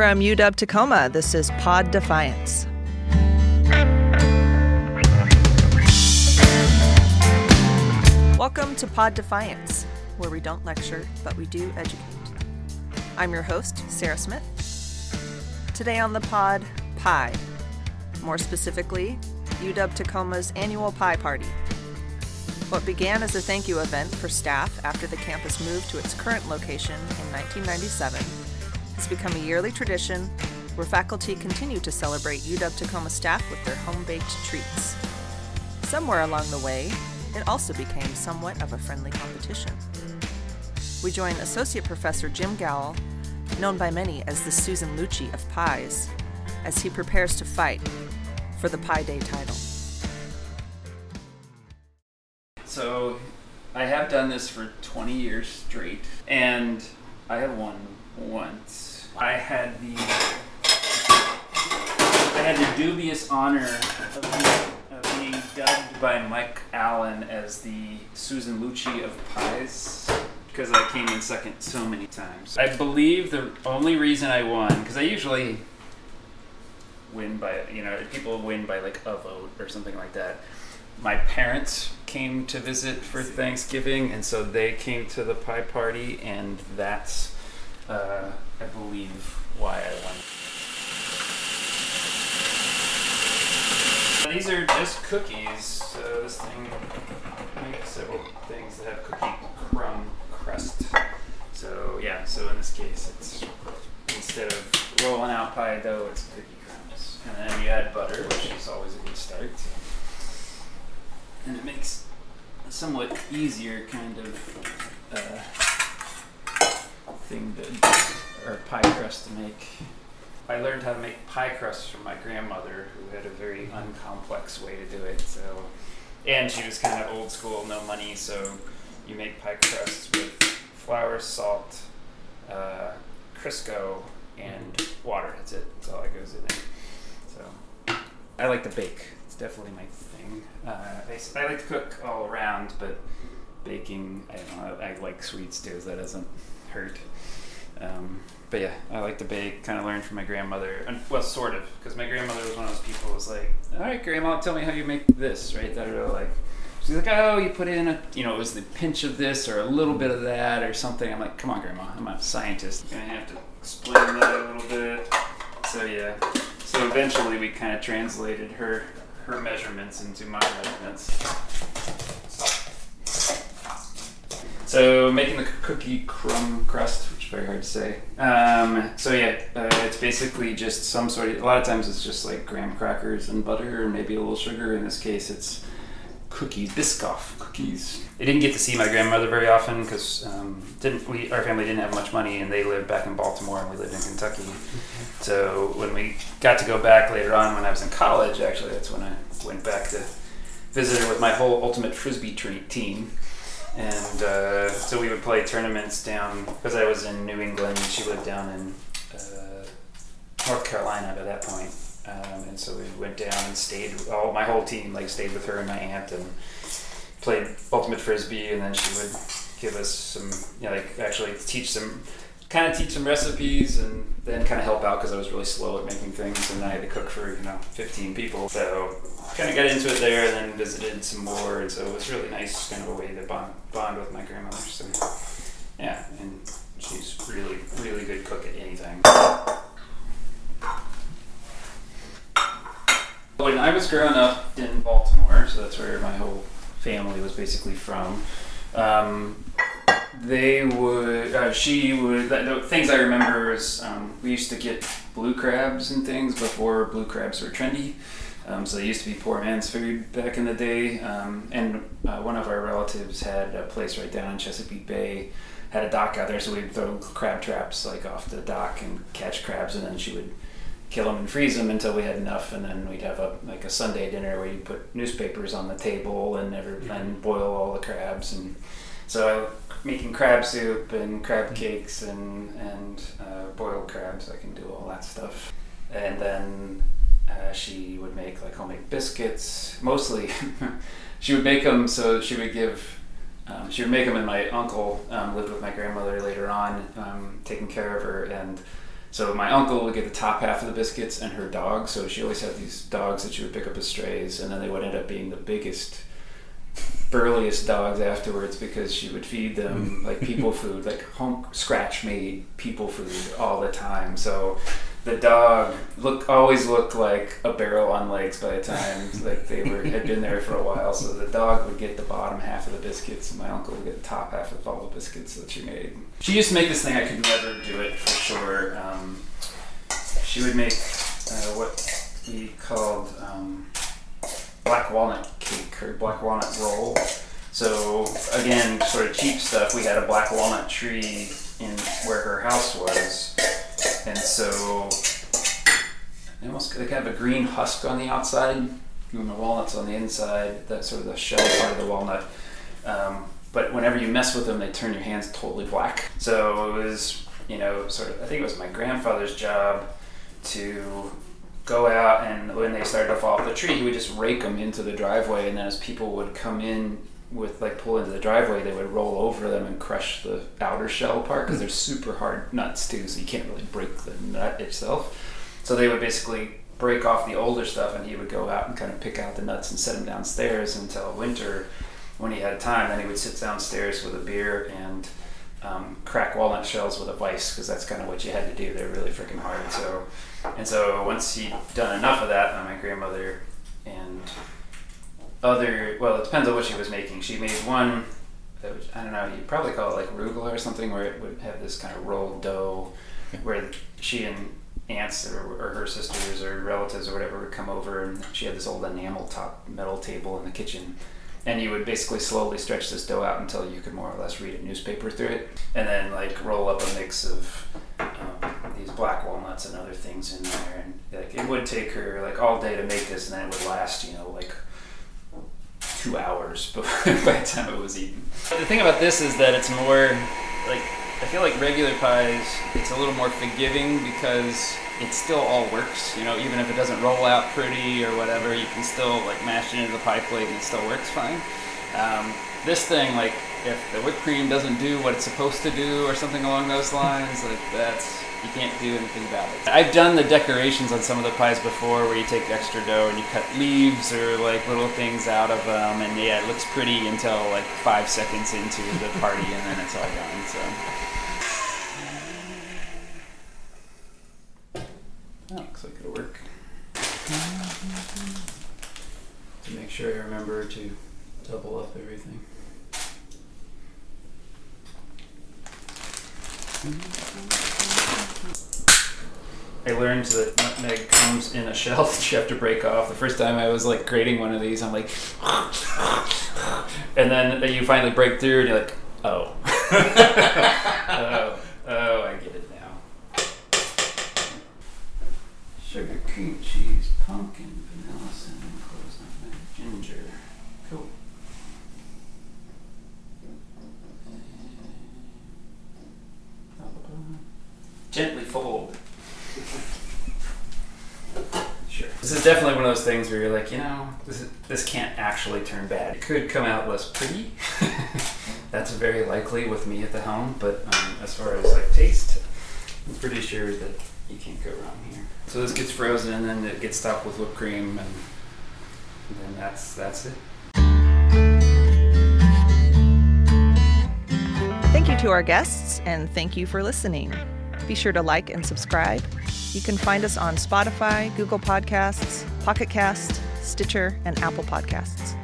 From UW Tacoma, this is Pod Defiance. Welcome to Pod Defiance, where we don't lecture, but we do educate. I'm your host, Sarah Smith. Today on the pod, Pie. More specifically, UW Tacoma's annual Pie Party. What began as a thank you event for staff after the campus moved to its current location in 1997 has become a yearly tradition where faculty continue to celebrate UW Tacoma staff with their home baked treats. Somewhere along the way, it also became somewhat of a friendly competition. We join Associate Professor Jim Gawel, known by many as the Susan Lucci of pies, as he prepares to fight for the Pie Day title. So, I have done this for 20 years straight, and I have won once. I had the I had the dubious honor of being, of being dubbed by Mike Allen as the Susan Lucci of pies because I came in second so many times. I believe the only reason I won because I usually win by you know people win by like a vote or something like that. My parents came to visit for Thanksgiving, and so they came to the pie party, and that's uh, I believe why I won. These are just cookies. So this thing makes several things that have cookie crumb crust. So yeah, so in this case, it's instead of rolling out pie dough, it's cookie crumbs, and then you add butter, which is always a good start. And it makes somewhat easier kind of uh, thing to, or pie crust to make. I learned how to make pie crust from my grandmother, who had a very uncomplex way to do it. So, and she was kind of old school, no money. So, you make pie crust with flour, salt, uh, Crisco, and water. That's it. That's all that goes in it. So, I like to bake. It's definitely my thing. Uh, I, I like to cook all around, but baking, I don't know. I like sweets too. So that doesn't hurt. Um, but yeah, I like to bake. Kind of learned from my grandmother, and well, sort of, because my grandmother was one of those people who was like, "All right, grandma, tell me how you make this." Right? That are like, she's like, "Oh, you put in a, you know, it was the pinch of this or a little bit of that or something." I'm like, "Come on, grandma, I'm a scientist. I'm gonna have to explain that a little bit." So yeah, so eventually we kind of translated her her measurements into my measurements. So making the cookie crumb crust, which is very hard to say. Um, so yeah, uh, it's basically just some sort of. A lot of times it's just like graham crackers and butter and maybe a little sugar. In this case, it's cookies, Biscoff cookies. I didn't get to see my grandmother very often because um, didn't we? Our family didn't have much money, and they lived back in Baltimore, and we lived in Kentucky. So when we got to go back later on, when I was in college, actually, that's when I went back to visit her with my whole ultimate frisbee team and uh, so we would play tournaments down because I was in New England. And she lived down in uh, North Carolina by that point. Um, and so we went down and stayed. All my whole team like stayed with her and my aunt and played ultimate frisbee. And then she would give us some, you know, like actually teach some, kind of teach some recipes, and then kind of help out because I was really slow at making things, and I had to cook for you know 15 people. So kind of got into it there and then visited some more and so it was really nice kind of a way to bond, bond with my grandmother so yeah and she's really really good cook at anything when i was growing up in baltimore so that's where my whole family was basically from um, they would uh, she would the things i remember is um, we used to get blue crabs and things before blue crabs were trendy um, so they used to be poor man's food back in the day. Um, and uh, one of our relatives had a place right down in Chesapeake Bay, had a dock out there, so we'd throw crab traps like off the dock and catch crabs, and then she would kill them and freeze them until we had enough, and then we'd have a like a Sunday dinner where you put newspapers on the table and every, and boil all the crabs, and so making crab soup and crab cakes and and uh, boiled crabs, I can do all that stuff, and then uh, she would make like homemade biscuits. Mostly, she would make them so she would give. Um, she would make them, and my uncle um, lived with my grandmother later on, um, taking care of her, and So my uncle would get the top half of the biscuits, and her dog. So she always had these dogs that she would pick up as strays, and then they would end up being the biggest, burliest dogs afterwards because she would feed them like people food, like home scratch made people food all the time. So the dog look always looked like a barrel on legs by the time like they were had been there for a while. So the dog would get the bottom half of the biscuits, and my uncle would get the top half of all the biscuits that she made. She used to make this thing. I could never do it for sure. Um, she would make uh, what we called um, black walnut cake black walnut roll. So again, sort of cheap stuff. We had a black walnut tree in where her house was, and so they almost they kind of a green husk on the outside, and the walnuts on the inside. That sort of the shell part of the walnut. Um, but whenever you mess with them, they turn your hands totally black. So it was, you know, sort of. I think it was my grandfather's job to go out and when they started to fall off the tree, he would just rake them into the driveway, and then as people would come in with like pull into the driveway, they would roll over them and crush the outer shell part because they're super hard nuts too, so you can't really break the nut itself. So they would basically break off the older stuff, and he would go out and kind of pick out the nuts and set them downstairs until winter when he had time. Then he would sit downstairs with a beer and um, crack walnut shells with a vice because that's kind of what you had to do. They're really freaking hard. So, and so once he'd done enough of that, then my grandmother and other well, it depends on what she was making. She made one that was, I don't know, you'd probably call it like arugula or something, where it would have this kind of rolled dough, where she and aunts or, or her sisters or relatives or whatever would come over, and she had this old enamel top metal table in the kitchen. And you would basically slowly stretch this dough out until you could more or less read a newspaper through it, and then like roll up a mix of um, these black walnuts and other things in there. And like it would take her like all day to make this, and then it would last, you know, like two hours before, by the time it was eaten. The thing about this is that it's more like I feel like regular pies. It's a little more forgiving because it still all works. You know, even if it doesn't roll out pretty or whatever, you can still like mash it into the pie plate and it still works fine. Um, this thing, like if the whipped cream doesn't do what it's supposed to do or something along those lines, like that's you can't do anything about it. I've done the decorations on some of the pies before where you take extra dough and you cut leaves or like little things out of them and yeah, it looks pretty until like five seconds into the party and then it's all gone. So. Oh, looks like it'll work. To make sure I remember to double up everything. I learned that nutmeg comes in a shell that you have to break off. The first time I was like grating one of these, I'm like, and then you finally break through, and you're like, oh, oh, oh, I get it now. Sugar, cream cheese, pumpkin, vanilla, cinnamon, cloves, nutmeg, ginger. Cool. Gently fold. Sure. This is definitely one of those things where you're like, you know, this is, this can't actually turn bad. It could come out less pretty. That's very likely with me at the helm, but um, as far as like taste, I'm pretty sure that you can't go wrong here. So this gets frozen and then it gets topped with whipped cream, and, and then that's that's it. Thank you to our guests, and thank you for listening. Be sure to like and subscribe. You can find us on Spotify, Google Podcasts, Pocket Cast, Stitcher, and Apple Podcasts.